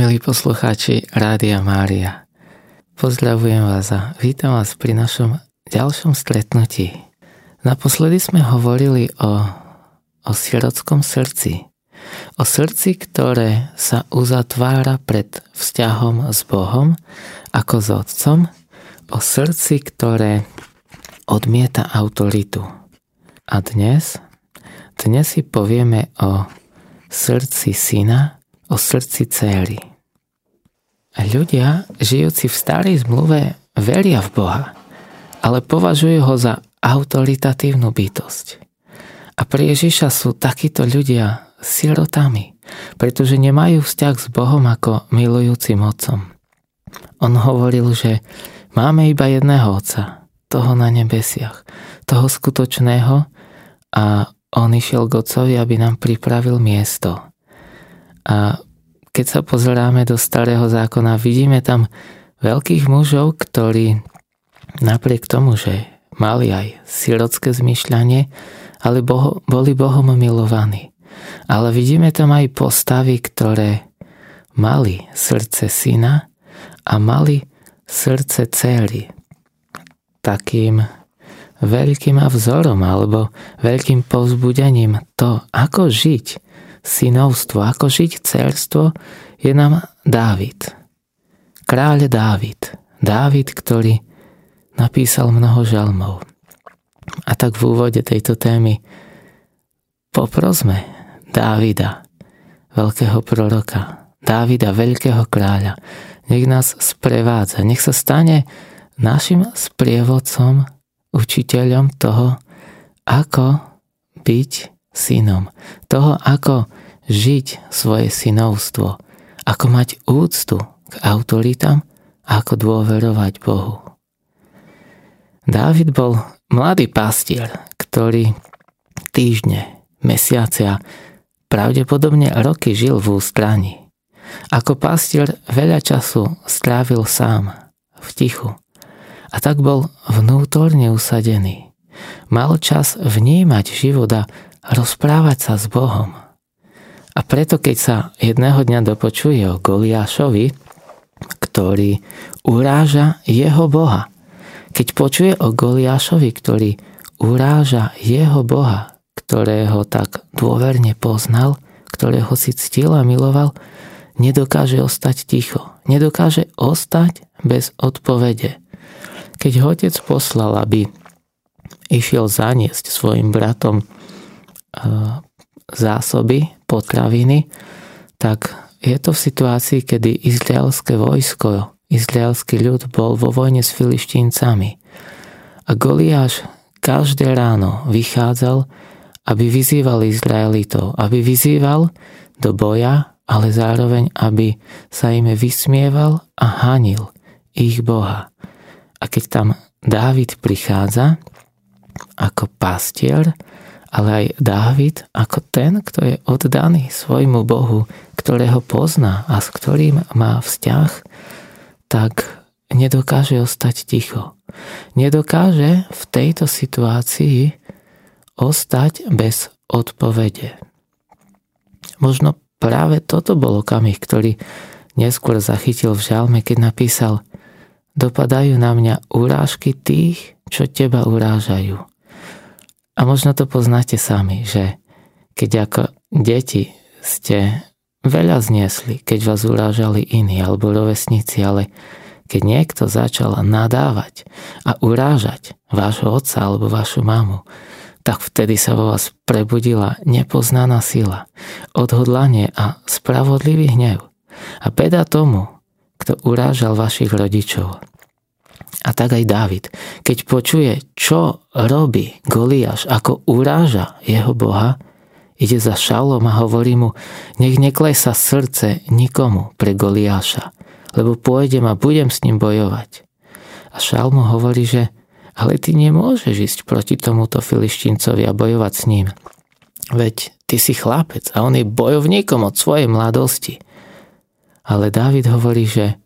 milí poslucháči Rádia Mária. Pozdravujem vás a vítam vás pri našom ďalšom stretnutí. Naposledy sme hovorili o, o sirotskom srdci. O srdci, ktoré sa uzatvára pred vzťahom s Bohom ako s Otcom. O srdci, ktoré odmieta autoritu. A dnes, dnes si povieme o srdci syna, o srdci céry. Ľudia, žijúci v starej zmluve, veria v Boha, ale považujú ho za autoritatívnu bytosť. A pre Ježiša sú takíto ľudia sirotami, pretože nemajú vzťah s Bohom ako milujúcim otcom. On hovoril, že máme iba jedného otca, toho na nebesiach, toho skutočného a on išiel k Otcovi, aby nám pripravil miesto. A keď sa pozeráme do starého zákona, vidíme tam veľkých mužov, ktorí napriek tomu, že mali aj sirotské zmyšľanie, ale boho, boli Bohom milovaní. Ale vidíme tam aj postavy, ktoré mali srdce syna a mali srdce céry, takým veľkým vzorom alebo veľkým povzbudením to, ako žiť synovstvo, ako žiť cerstvo, je nám Dávid. Kráľ Dávid. Dávid, ktorý napísal mnoho žalmov. A tak v úvode tejto témy poprosme Dávida, veľkého proroka, Dávida, veľkého kráľa. Nech nás sprevádza, nech sa stane našim sprievodcom, učiteľom toho, ako byť synom, toho, ako žiť svoje synovstvo, ako mať úctu k autoritám a ako dôverovať Bohu. Dávid bol mladý pastier, ktorý týždne, mesiace a pravdepodobne roky žil v ústraní. Ako pastier veľa času strávil sám, v tichu, a tak bol vnútorne usadený. Mal čas vnímať život a rozprávať sa s Bohom. A preto keď sa jedného dňa dopočuje o Goliášovi, ktorý uráža jeho Boha, keď počuje o Goliášovi, ktorý uráža jeho Boha, ktorého tak dôverne poznal, ktorého si ctil a miloval, nedokáže ostať ticho. Nedokáže ostať bez odpovede. Keď ho otec poslal, aby išiel zaniesť svojim bratom zásoby, potraviny, tak je to v situácii, kedy izraelské vojsko, izraelský ľud bol vo vojne s filištíncami. A Goliáš každé ráno vychádzal, aby vyzýval Izraelitov, aby vyzýval do boja, ale zároveň, aby sa im vysmieval a hanil ich Boha. A keď tam Dávid prichádza ako pastier, ale aj Dávid ako ten, kto je oddaný svojmu Bohu, ktorého pozná a s ktorým má vzťah, tak nedokáže ostať ticho. Nedokáže v tejto situácii ostať bez odpovede. Možno práve toto bol okamih, ktorý neskôr zachytil v žalme, keď napísal dopadajú na mňa urážky tých, čo teba urážajú. A možno to poznáte sami, že keď ako deti ste veľa zniesli, keď vás urážali iní alebo rovesníci, ale keď niekto začal nadávať a urážať vášho otca alebo vašu mamu, tak vtedy sa vo vás prebudila nepoznaná sila, odhodlanie a spravodlivý hnev. A beda tomu, kto urážal vašich rodičov. A tak aj Dávid, keď počuje, čo robí Goliáš, ako uráža jeho Boha, ide za Šalom a hovorí mu, nech neklesa srdce nikomu pre Goliáša, lebo pôjdem a budem s ním bojovať. A Šalmu hovorí, že ale ty nemôžeš ísť proti tomuto filištíncovi a bojovať s ním. Veď ty si chlapec a on je bojovníkom od svojej mladosti. Ale Dávid hovorí, že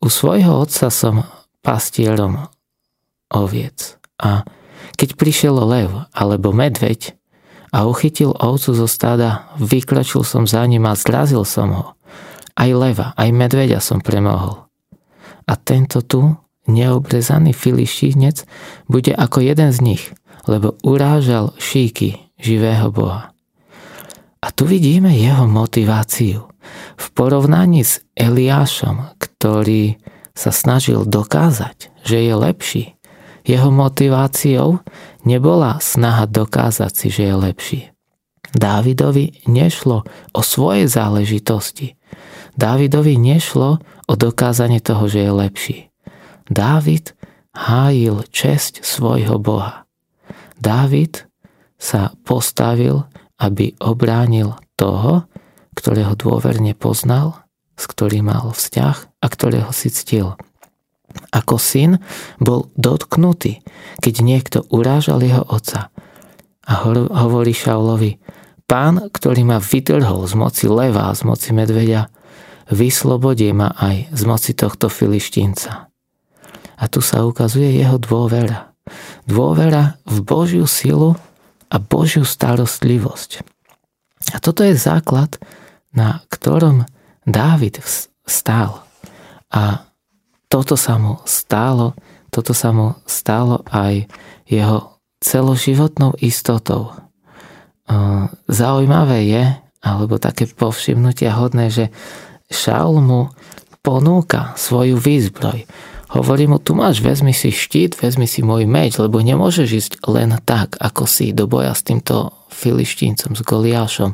u svojho otca som pastierom oviec. A keď prišiel lev alebo medveď a uchytil ovcu zo stáda, vykročil som za ním a zrazil som ho. Aj leva, aj medveďa som premohol. A tento tu, neobrezaný filištínec, bude ako jeden z nich, lebo urážal šíky živého Boha. A tu vidíme jeho motiváciu. V porovnaní s Eliášom, ktorý sa snažil dokázať, že je lepší, jeho motiváciou nebola snaha dokázať si, že je lepší. Dávidovi nešlo o svoje záležitosti. Dávidovi nešlo o dokázanie toho, že je lepší. Dávid hájil česť svojho Boha. Dávid sa postavil, aby obránil toho, ktorého dôverne poznal, s ktorým mal vzťah a ktorého si ctil. Ako syn bol dotknutý, keď niekto urážal jeho otca a hovorí Šaulovi, pán, ktorý ma vytrhol z moci leva a z moci medveďa, vyslobodí ma aj z moci tohto filištínca. A tu sa ukazuje jeho dôvera. Dôvera v Božiu silu a Božiu starostlivosť. A toto je základ, na ktorom Dávid stál. A toto sa mu stálo, toto sa mu stálo aj jeho celoživotnou istotou. Zaujímavé je, alebo také povšimnutia hodné, že Šaul mu ponúka svoju výzbroj. Hovorí mu, tu máš, vezmi si štít, vezmi si môj meč, lebo nemôžeš ísť len tak, ako si do boja s týmto filištíncom, s Goliášom.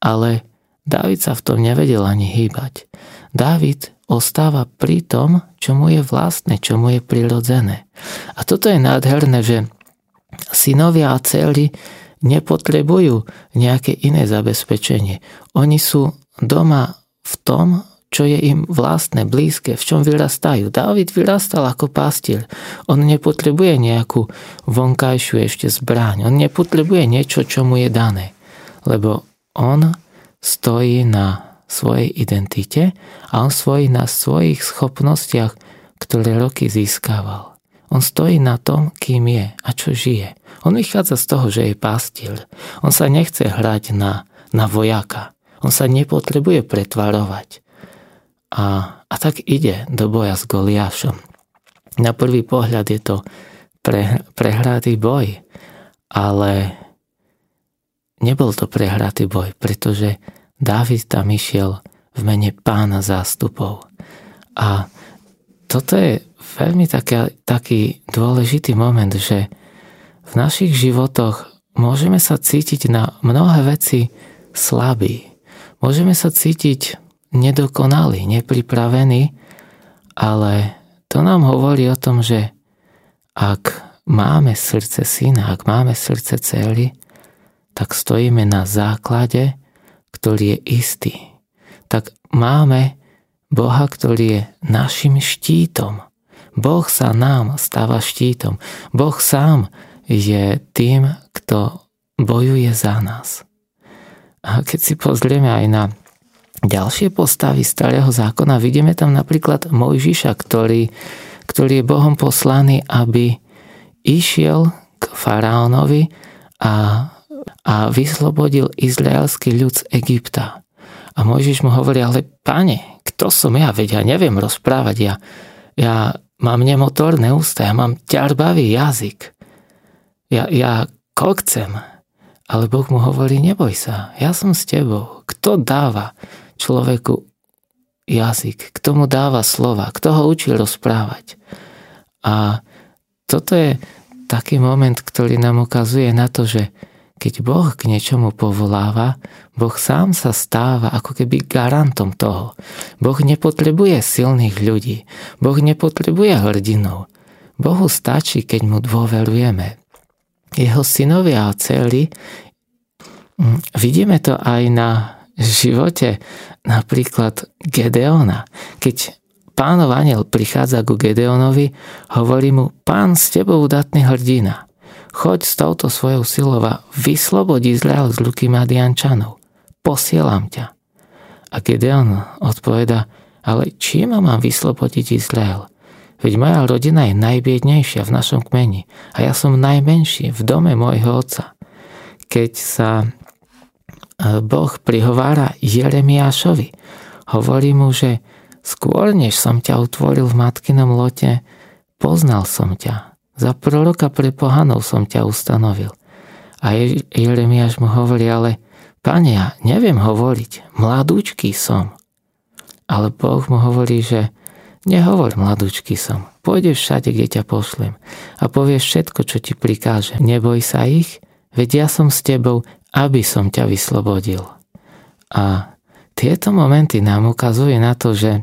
Ale Dávid sa v tom nevedel ani hýbať. Dávid ostáva pri tom, čo mu je vlastné, čo mu je prirodzené. A toto je nádherné, že synovia a cély nepotrebujú nejaké iné zabezpečenie. Oni sú doma v tom, čo je im vlastné, blízke, v čom vyrastajú. Dávid vyrastal ako pastier. On nepotrebuje nejakú vonkajšiu ešte zbraň. On nepotrebuje niečo, čo mu je dané. Lebo on stojí na svojej identite a on stojí na svojich schopnostiach, ktoré roky získaval. On stojí na tom, kým je a čo žije. On vychádza z toho, že je pastier. On sa nechce hrať na, na vojaka. On sa nepotrebuje pretvarovať a, a tak ide do boja s Goliášom. Na prvý pohľad je to pre, prehratý boj, ale nebol to prehratý boj, pretože Dávid tam išiel v mene pána zástupov. A toto je veľmi taký, taký dôležitý moment, že v našich životoch môžeme sa cítiť na mnohé veci slabí. Môžeme sa cítiť nedokonalý, nepripravený, ale to nám hovorí o tom, že ak máme srdce syna, ak máme srdce cely, tak stojíme na základe, ktorý je istý. Tak máme Boha, ktorý je našim štítom. Boh sa nám stáva štítom. Boh sám je tým, kto bojuje za nás. A keď si pozrieme aj na ďalšie postavy starého zákona. Vidíme tam napríklad Mojžiša, ktorý, ktorý je Bohom poslaný, aby išiel k faraónovi a, a vyslobodil izraelský ľud z Egypta. A Mojžiš mu hovorí, ale pane, kto som ja, veď ja neviem rozprávať, ja, ja mám nemotorné ústa, ja mám ťarbavý jazyk, ja, ja kokcem. Ale Boh mu hovorí, neboj sa, ja som s tebou. Kto dáva človeku jazyk, kto mu dáva slova, kto ho učí rozprávať. A toto je taký moment, ktorý nám ukazuje na to, že keď Boh k niečomu povoláva, Boh sám sa stáva ako keby garantom toho. Boh nepotrebuje silných ľudí. Boh nepotrebuje hrdinov. Bohu stačí, keď mu dôverujeme. Jeho synovia a cely, mm, vidíme to aj na živote napríklad Gedeona. Keď pánov aniel prichádza ku Gedeonovi, hovorí mu, pán s tebou udatný hrdina, choď s touto svojou silou a vyslobod Izrael z ruky Madiančanov. Posielam ťa. A Gedeon odpoveda, ale čím mám vyslobodiť Izrael? Veď moja rodina je najbiednejšia v našom kmeni a ja som najmenší v dome môjho otca. Keď sa Boh prihovára Jeremiášovi. Hovorí mu, že skôr než som ťa utvoril v matkinom lote, poznal som ťa. Za proroka pre pohanov som ťa ustanovil. A Jeremiáš mu hovorí, ale pane, ja neviem hovoriť, mladúčký som. Ale Boh mu hovorí, že nehovor mladúčky som, pôjdeš všade, kde ťa pošlem a povieš všetko, čo ti prikážem. Neboj sa ich, veď ja som s tebou, aby som ťa vyslobodil. A tieto momenty nám ukazujú na to, že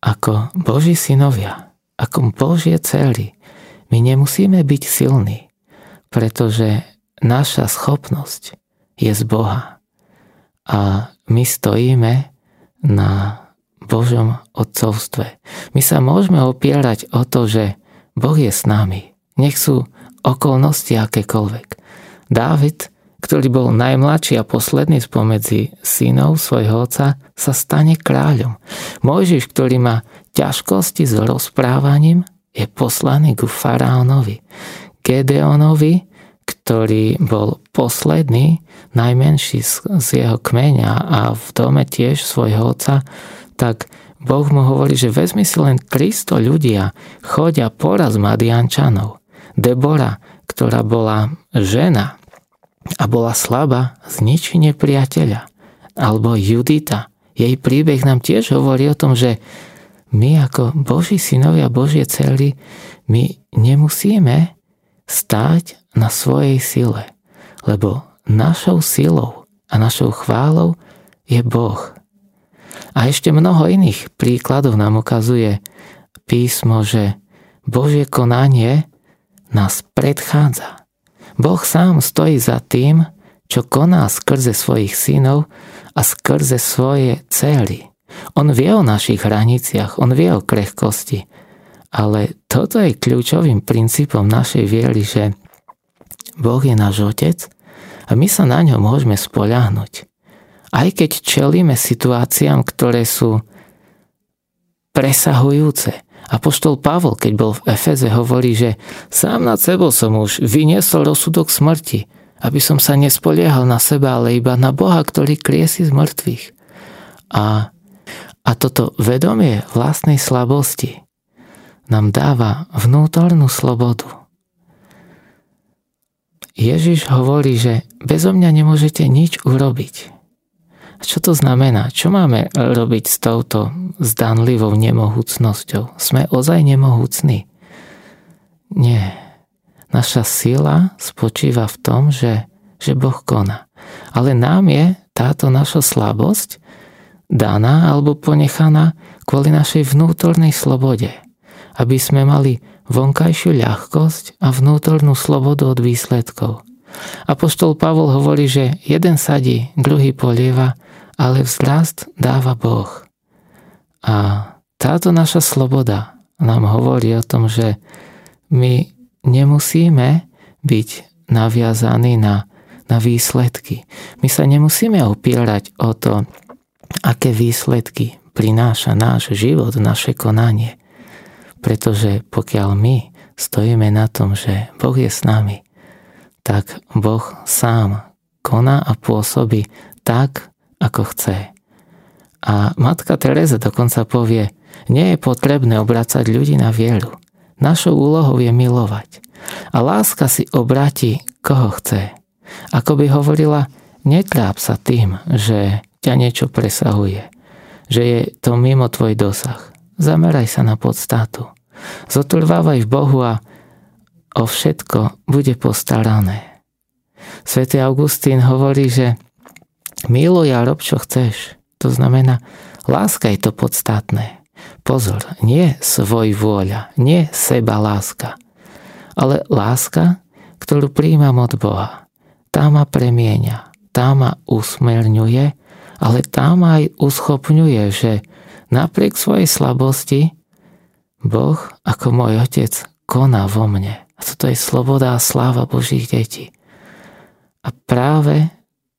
ako Boží synovia, ako Božie cely, my nemusíme byť silní, pretože naša schopnosť je z Boha. A my stojíme na Božom odcovstve. My sa môžeme opierať o to, že Boh je s nami. Nech sú okolnosti akékoľvek. Dávid, ktorý bol najmladší a posledný spomedzi synov svojho otca, sa stane kráľom. Mojžiš, ktorý má ťažkosti s rozprávaním, je poslaný ku faraónovi. Gedeonovi, ktorý bol posledný, najmenší z jeho kmeňa a v dome tiež svojho otca, tak Boh mu hovorí, že vezmi si len 300 ľudia, chodia poraz Madiančanov. Debora, ktorá bola žena a bola slabá, zničí nepriateľa. Alebo Judita, jej príbeh nám tiež hovorí o tom, že my ako Boží synovia, Božie cely, my nemusíme stáť na svojej sile, lebo našou silou a našou chválou je Boh. A ešte mnoho iných príkladov nám ukazuje písmo, že Božie konanie nás predchádza. Boh sám stojí za tým, čo koná skrze svojich synov a skrze svoje cely. On vie o našich hraniciach, on vie o krehkosti. Ale toto je kľúčovým princípom našej viery, že Boh je náš Otec a my sa na ňo môžeme spoľahnúť. Aj keď čelíme situáciám, ktoré sú presahujúce. Apoštol Pavol, keď bol v Efeze, hovorí, že sám nad sebou som už vyniesol rozsudok smrti, aby som sa nespoliehal na seba, ale iba na Boha, ktorý kriesi z mŕtvych. A a toto vedomie vlastnej slabosti nám dáva vnútornú slobodu. Ježiš hovorí, že bezo mňa nemôžete nič urobiť. A čo to znamená? Čo máme robiť s touto zdanlivou nemohúcnosťou? Sme ozaj nemohúcni? Nie. Naša sila spočíva v tom, že, že Boh koná. Ale nám je táto naša slabosť daná alebo ponechaná kvôli našej vnútornej slobode, aby sme mali vonkajšiu ľahkosť a vnútornú slobodu od výsledkov. Apoštol Pavol hovorí, že jeden sadí, druhý polieva, ale vzrast dáva Boh. A táto naša sloboda nám hovorí o tom, že my nemusíme byť naviazaní na, na výsledky. My sa nemusíme opierať o to, aké výsledky prináša náš život, naše konanie. Pretože pokiaľ my stojíme na tom, že Boh je s nami, tak Boh sám koná a pôsobí tak, ako chce. A matka Teresa dokonca povie, nie je potrebné obracať ľudí na vieru. Našou úlohou je milovať. A láska si obráti, koho chce. Ako by hovorila, netráp sa tým, že ťa niečo presahuje, že je to mimo tvoj dosah. Zameraj sa na podstatu. Zotrvávaj v Bohu a o všetko bude postarané. Svetý Augustín hovorí, že miluj a rob, čo chceš. To znamená, láska je to podstatné. Pozor, nie svoj vôľa, nie seba láska, ale láska, ktorú príjmam od Boha. Tá ma premieňa, tá ma usmerňuje ale tam aj uschopňuje, že napriek svojej slabosti Boh ako môj otec koná vo mne. A toto je sloboda a sláva Božích detí. A práve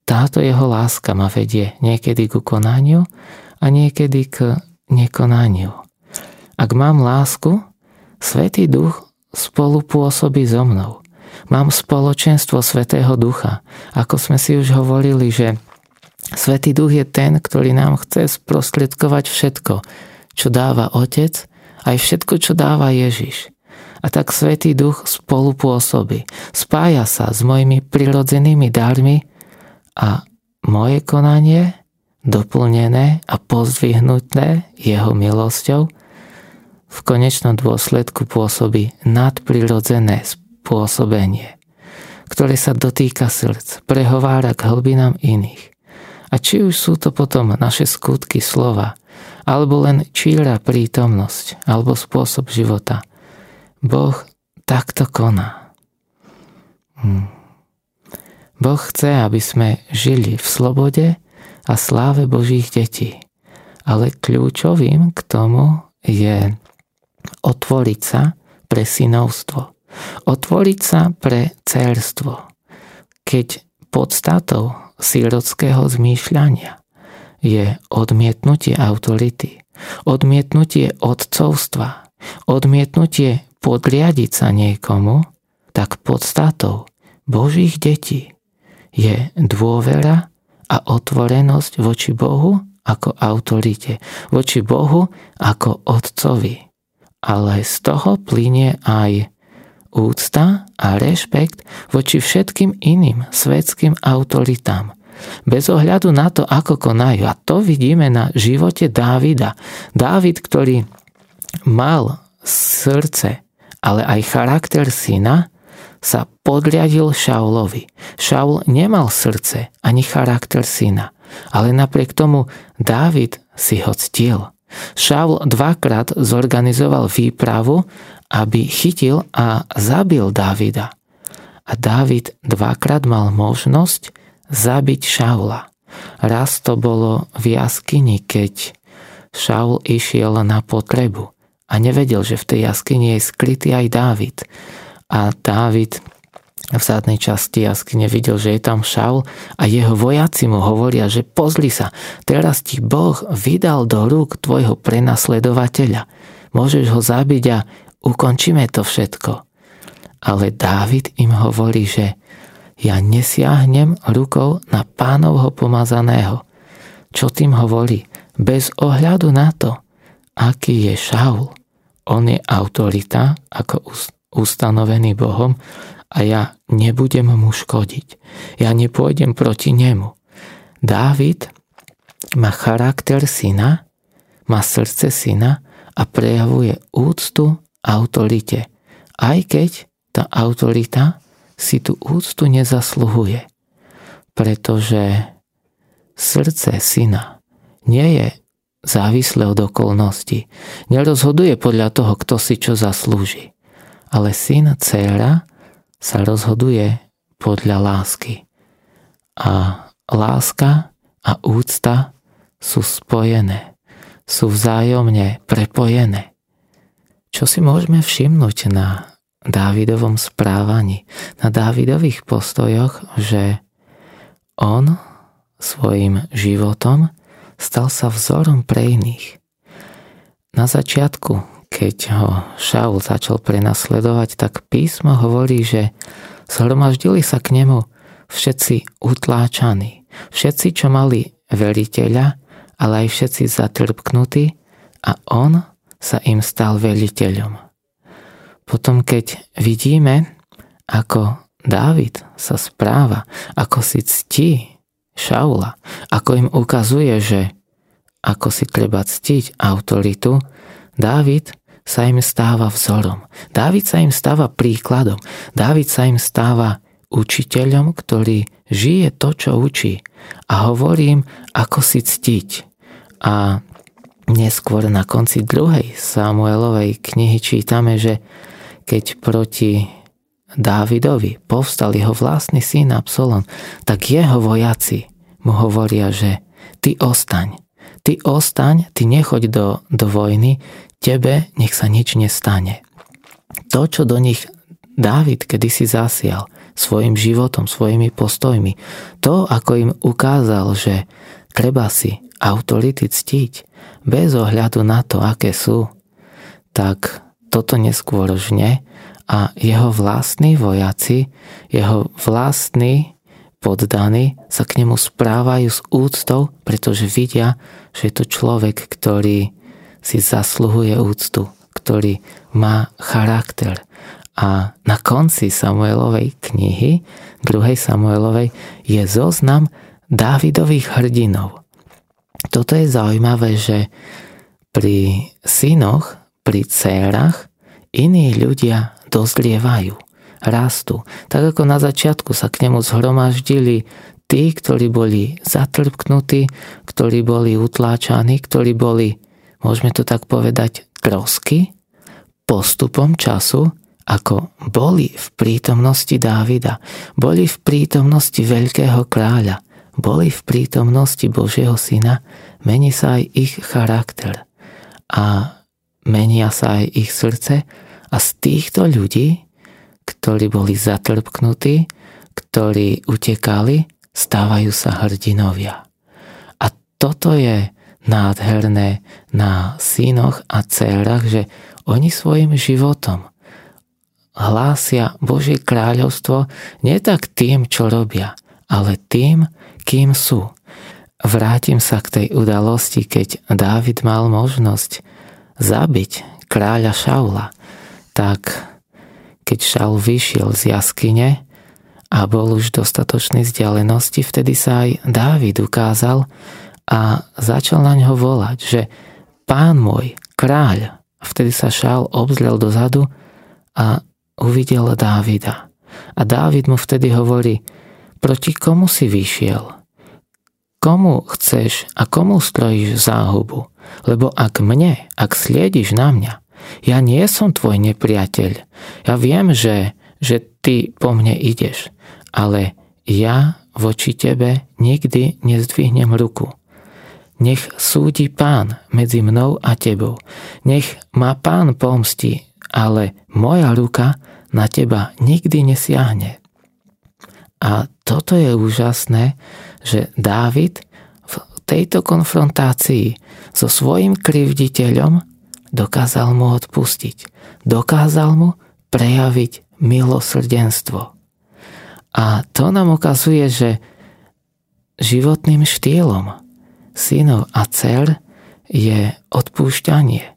táto jeho láska ma vedie niekedy ku konaniu a niekedy k nekonaniu. Ak mám lásku, Svetý duch spolu pôsobí so mnou. Mám spoločenstvo Svetého ducha. Ako sme si už hovorili, že Svetý duch je ten, ktorý nám chce sprostredkovať všetko, čo dáva Otec, aj všetko, čo dáva Ježiš. A tak Svetý duch spolupôsobí, spája sa s mojimi prirodzenými darmi a moje konanie, doplnené a pozdvihnuté jeho milosťou, v konečnom dôsledku pôsobí nadprirodzené spôsobenie, ktoré sa dotýka srdc, prehovára k hlbinám iných. A či už sú to potom naše skutky slova, alebo len číra prítomnosť, alebo spôsob života, Boh takto koná. Hm. Boh chce, aby sme žili v slobode a sláve Božích detí. Ale kľúčovým k tomu je otvoriť sa pre synovstvo. Otvoriť sa pre cerstvo. Keď podstatou sírodského zmýšľania je odmietnutie autority, odmietnutie odcovstva, odmietnutie podriadiť sa niekomu, tak podstatou Božích detí je dôvera a otvorenosť voči Bohu ako autorite, voči Bohu ako Otcovi. Ale z toho plinie aj úcta a rešpekt voči všetkým iným svetským autoritám. Bez ohľadu na to, ako konajú. A to vidíme na živote Dávida. Dávid, ktorý mal srdce, ale aj charakter syna, sa podriadil Šaulovi. Šaul nemal srdce ani charakter syna, ale napriek tomu Dávid si ho ctil. Šaul dvakrát zorganizoval výpravu, aby chytil a zabil Dávida. A Dávid dvakrát mal možnosť zabiť Šaula. Raz to bolo v jaskyni, keď Šaul išiel na potrebu a nevedel, že v tej jaskyni je skrytý aj Dávid a Dávid v zadnej časti jaskyne videl, že je tam Šaul a jeho vojaci mu hovoria, že pozli sa, teraz ti Boh vydal do rúk tvojho prenasledovateľa. Môžeš ho zabiť a ukončíme to všetko. Ale Dávid im hovorí, že ja nesiahnem rukou na pánovho pomazaného. Čo tým hovorí? Bez ohľadu na to, aký je Šaul. On je autorita, ako ustanovený Bohom a ja nebudem mu škodiť. Ja nepôjdem proti nemu. Dávid má charakter syna, má srdce syna a prejavuje úctu autorite, aj keď tá autorita si tú úctu nezasluhuje. Pretože srdce syna nie je závislé od okolností. Nerozhoduje podľa toho, kto si čo zaslúži ale syn, dcéra sa rozhoduje podľa lásky. A láska a úcta sú spojené, sú vzájomne prepojené. Čo si môžeme všimnúť na Dávidovom správaní, na Dávidových postojoch, že on svojim životom stal sa vzorom pre iných. Na začiatku keď ho Šaul začal prenasledovať, tak písmo hovorí, že zhromaždili sa k nemu všetci utláčaní, všetci, čo mali veliteľa, ale aj všetci zatrpknutí a on sa im stal veliteľom. Potom, keď vidíme, ako Dávid sa správa, ako si ctí Šaula, ako im ukazuje, že ako si treba ctiť autoritu, Dávid sa im stáva vzorom. Dávid sa im stáva príkladom. Dávid sa im stáva učiteľom, ktorý žije to, čo učí. A hovorím, ako si ctiť. A neskôr na konci druhej Samuelovej knihy čítame, že keď proti Dávidovi povstal jeho vlastný syn Absalom, tak jeho vojaci mu hovoria, že ty ostaň, ty ostaň, ty nechoď do, do vojny, tebe nech sa nič nestane. To, čo do nich Dávid kedysi zasial svojim životom, svojimi postojmi, to, ako im ukázal, že treba si autority ctiť bez ohľadu na to, aké sú, tak toto neskôr žne a jeho vlastní vojaci, jeho vlastní poddaní sa k nemu správajú s úctou, pretože vidia, že je to človek, ktorý si zasluhuje úctu, ktorý má charakter. A na konci Samuelovej knihy, druhej Samuelovej, je zoznam Dávidových hrdinov. Toto je zaujímavé, že pri synoch, pri dcérach iní ľudia dozrievajú, rastú. Tak ako na začiatku sa k nemu zhromaždili tí, ktorí boli zatrpknutí, ktorí boli utláčaní, ktorí boli, môžeme to tak povedať, trosky, postupom času ako boli v prítomnosti Dávida, boli v prítomnosti veľkého kráľa, boli v prítomnosti Božieho syna, mení sa aj ich charakter a menia sa aj ich srdce a z týchto ľudí, ktorí boli zatrpknutí, ktorí utekali, stávajú sa hrdinovia. A toto je nádherné na synoch a dcerách, že oni svojim životom hlásia Božie kráľovstvo nie tak tým, čo robia, ale tým, kým sú. Vrátim sa k tej udalosti, keď Dávid mal možnosť zabiť kráľa Šaula, tak keď Šaul vyšiel z jaskyne a bol už dostatočný vzdialenosti, vtedy sa aj Dávid ukázal a začal na ňo volať, že pán môj, kráľ, vtedy sa Šaul obzrel dozadu a uvidel Dávida. A Dávid mu vtedy hovorí, proti komu si vyšiel? Komu chceš a komu strojíš záhubu? Lebo ak mne, ak sliediš na mňa, ja nie som tvoj nepriateľ. Ja viem, že, že ty po mne ideš, ale ja voči tebe nikdy nezdvihnem ruku. Nech súdi pán medzi mnou a tebou. Nech ma pán pomsti, ale moja ruka na teba nikdy nesiahne. A toto je úžasné, že Dávid v tejto konfrontácii so svojim krivditeľom dokázal mu odpustiť. Dokázal mu prejaviť milosrdenstvo. A to nám ukazuje, že životným štýlom synov a dcer je odpúšťanie,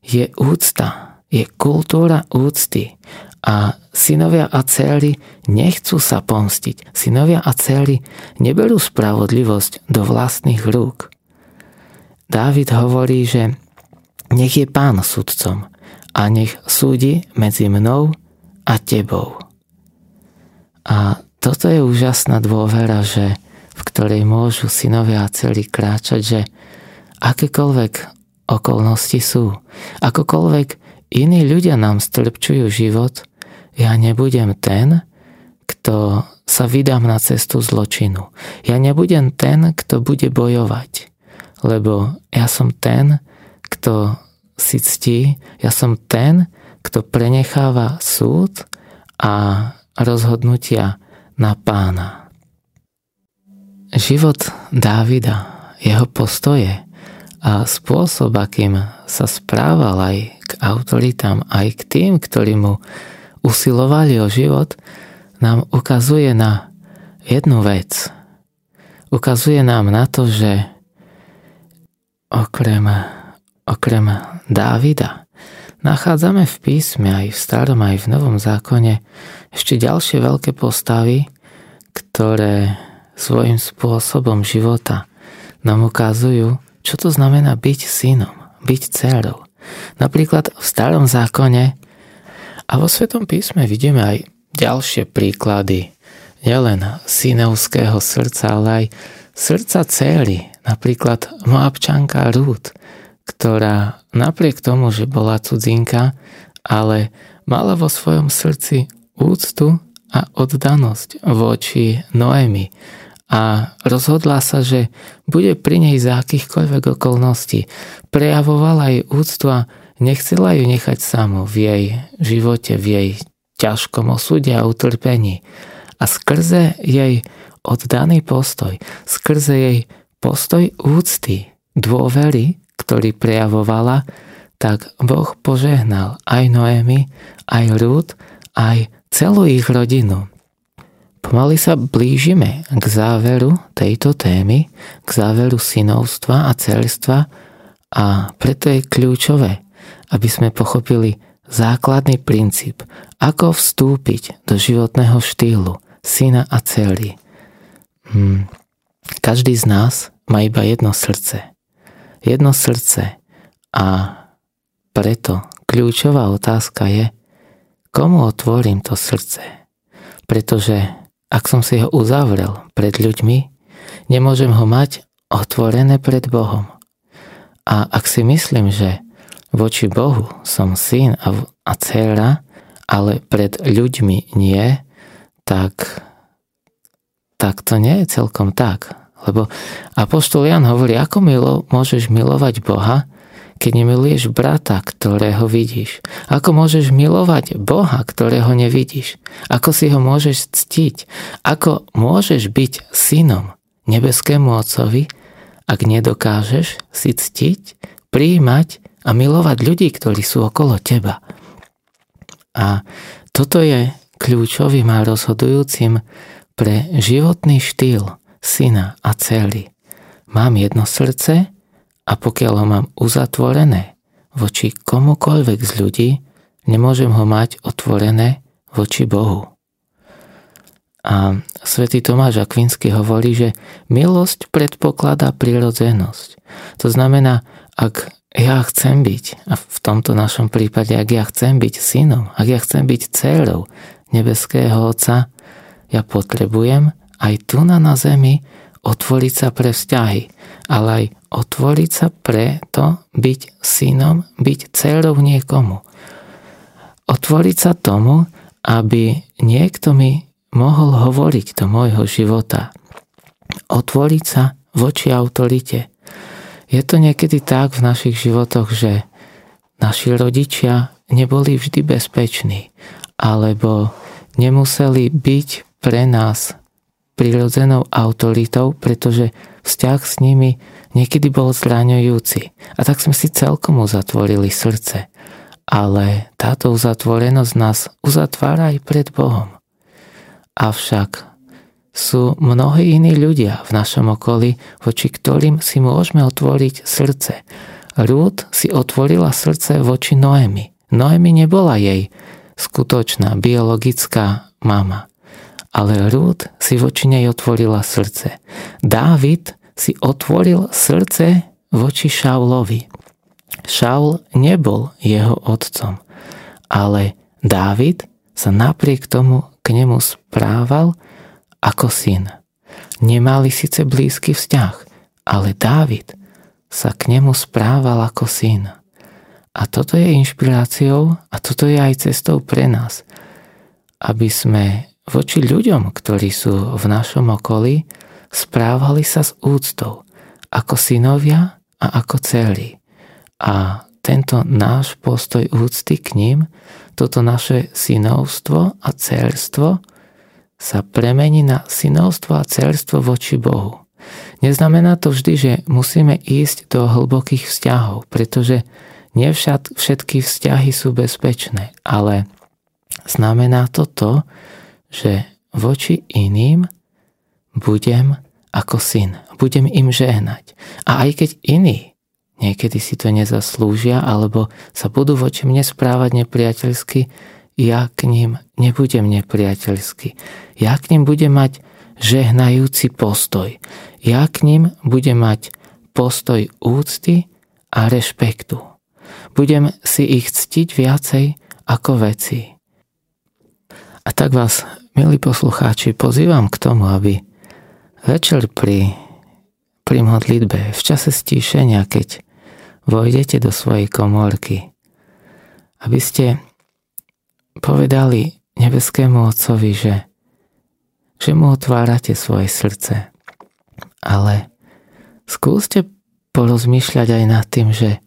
je úcta, je kultúra úcty a synovia a céry nechcú sa pomstiť. Synovia a céry neberú spravodlivosť do vlastných rúk. Dávid hovorí, že nech je pán sudcom a nech súdi medzi mnou a tebou. A toto je úžasná dôvera, že v ktorej môžu synovia a céry kráčať, že akékoľvek okolnosti sú, akokoľvek iní ľudia nám strpčujú život – ja nebudem ten, kto sa vydám na cestu zločinu. Ja nebudem ten, kto bude bojovať, lebo ja som ten, kto si ctí, ja som ten, kto prenecháva súd a rozhodnutia na pána. Život Dávida, jeho postoje a spôsob, akým sa správal aj k autoritám, aj k tým, ktorí mu usilovali o život, nám ukazuje na jednu vec. Ukazuje nám na to, že okrem, okrem Dávida nachádzame v písme aj v starom, aj v novom zákone ešte ďalšie veľké postavy, ktoré svojím spôsobom života nám ukazujú, čo to znamená byť synom, byť dcerou. Napríklad v starom zákone a vo Svetom písme vidíme aj ďalšie príklady, nielen synovského srdca, ale aj srdca céry, napríklad Moabčanka Rút, ktorá napriek tomu, že bola cudzinka, ale mala vo svojom srdci úctu a oddanosť voči Noemi a rozhodla sa, že bude pri nej za akýchkoľvek okolností. Prejavovala jej úctu a Nechcela ju nechať samú v jej živote, v jej ťažkom osude a utrpení. A skrze jej oddaný postoj, skrze jej postoj úcty, dôvery, ktorý prejavovala, tak Boh požehnal aj Noemi, aj Rúd, aj celú ich rodinu. Pomaly sa blížime k záveru tejto témy, k záveru synovstva a celstva a preto je kľúčové, aby sme pochopili základný princíp, ako vstúpiť do životného štýlu syna a celý. Hmm. Každý z nás má iba jedno srdce. Jedno srdce a preto kľúčová otázka je, komu otvorím to srdce. Pretože ak som si ho uzavrel pred ľuďmi, nemôžem ho mať otvorené pred Bohom. A ak si myslím, že voči Bohu som syn a, a dcera, ale pred ľuďmi nie, tak, tak to nie je celkom tak. Lebo Apoštol Jan hovorí, ako milo, môžeš milovať Boha, keď nemiluješ brata, ktorého vidíš? Ako môžeš milovať Boha, ktorého nevidíš? Ako si ho môžeš ctiť? Ako môžeš byť synom nebeskému Otcovi, ak nedokážeš si ctiť, príjmať a milovať ľudí, ktorí sú okolo teba. A toto je kľúčovým a rozhodujúcim pre životný štýl syna a celý. Mám jedno srdce a pokiaľ ho mám uzatvorené voči komukoľvek z ľudí, nemôžem ho mať otvorené voči Bohu. A svätý Tomáš Akvinsky hovorí, že milosť predpokladá prirodzenosť. To znamená, ak ja chcem byť, a v tomto našom prípade, ak ja chcem byť synom, ak ja chcem byť dcerou nebeského Otca, ja potrebujem aj tu na, na zemi otvoriť sa pre vzťahy, ale aj otvoriť sa pre to byť synom, byť dcerou niekomu. Otvoriť sa tomu, aby niekto mi mohol hovoriť do môjho života. Otvoriť sa voči autorite. Je to niekedy tak v našich životoch, že naši rodičia neboli vždy bezpeční, alebo nemuseli byť pre nás prirodzenou autoritou, pretože vzťah s nimi niekedy bol zraňujúci. A tak sme si celkom uzatvorili srdce. Ale táto uzatvorenosť nás uzatvára aj pred Bohom. Avšak sú mnohí iní ľudia v našom okolí, voči ktorým si môžeme otvoriť srdce. Rúd si otvorila srdce voči Noemi. Noemi nebola jej skutočná biologická mama, ale Rúd si voči nej otvorila srdce. Dávid si otvoril srdce voči Šaulovi. Šaul nebol jeho otcom, ale Dávid sa napriek tomu k nemu správal ako syn. Nemali síce blízky vzťah, ale Dávid sa k nemu správal ako syn. A toto je inšpiráciou a toto je aj cestou pre nás, aby sme voči ľuďom, ktorí sú v našom okolí, správali sa s úctou, ako synovia a ako celí. A tento náš postoj úcty k ním toto naše synovstvo a celstvo sa premení na synovstvo a celstvo voči Bohu. Neznamená to vždy, že musíme ísť do hlbokých vzťahov, pretože nie však všetky vzťahy sú bezpečné, ale znamená to to, že voči iným budem ako syn, budem im žehnať. A aj keď iní niekedy si to nezaslúžia, alebo sa budú voči mne správať nepriateľsky, ja k ním nebudem nepriateľský. Ja k ním budem mať žehnajúci postoj. Ja k ním budem mať postoj úcty a rešpektu. Budem si ich ctiť viacej ako veci. A tak vás, milí poslucháči, pozývam k tomu, aby večer pri, pri modlitbe, v čase stíšenia, keď vojdete do svojej komórky, aby ste povedali nebeskému Otcovi, že, že mu otvárate svoje srdce. Ale skúste porozmýšľať aj nad tým, že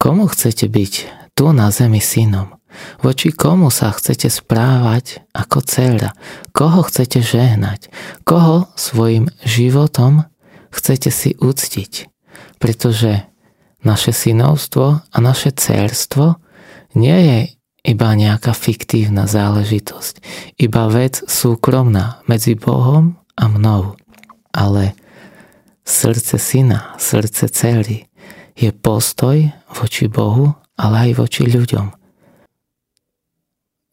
komu chcete byť tu na zemi synom, voči komu sa chcete správať ako dcera, koho chcete žehnať, koho svojim životom chcete si uctiť. Pretože naše synovstvo a naše cerstvo nie je iba nejaká fiktívna záležitosť, iba vec súkromná medzi Bohom a mnou. Ale srdce syna, srdce cery je postoj voči Bohu, ale aj voči ľuďom.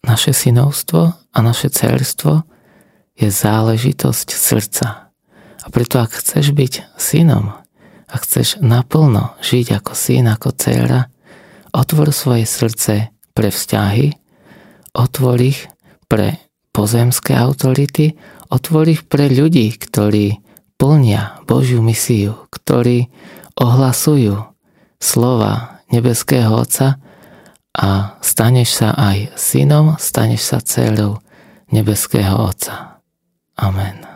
Naše synovstvo a naše cerstvo je záležitosť srdca. A preto ak chceš byť synom, a chceš naplno žiť ako syn, ako dcera, otvor svoje srdce pre vzťahy, otvor ich pre pozemské autority, otvor ich pre ľudí, ktorí plnia Božiu misiu, ktorí ohlasujú slova nebeského Otca a staneš sa aj synom, staneš sa dcerou nebeského Otca. Amen.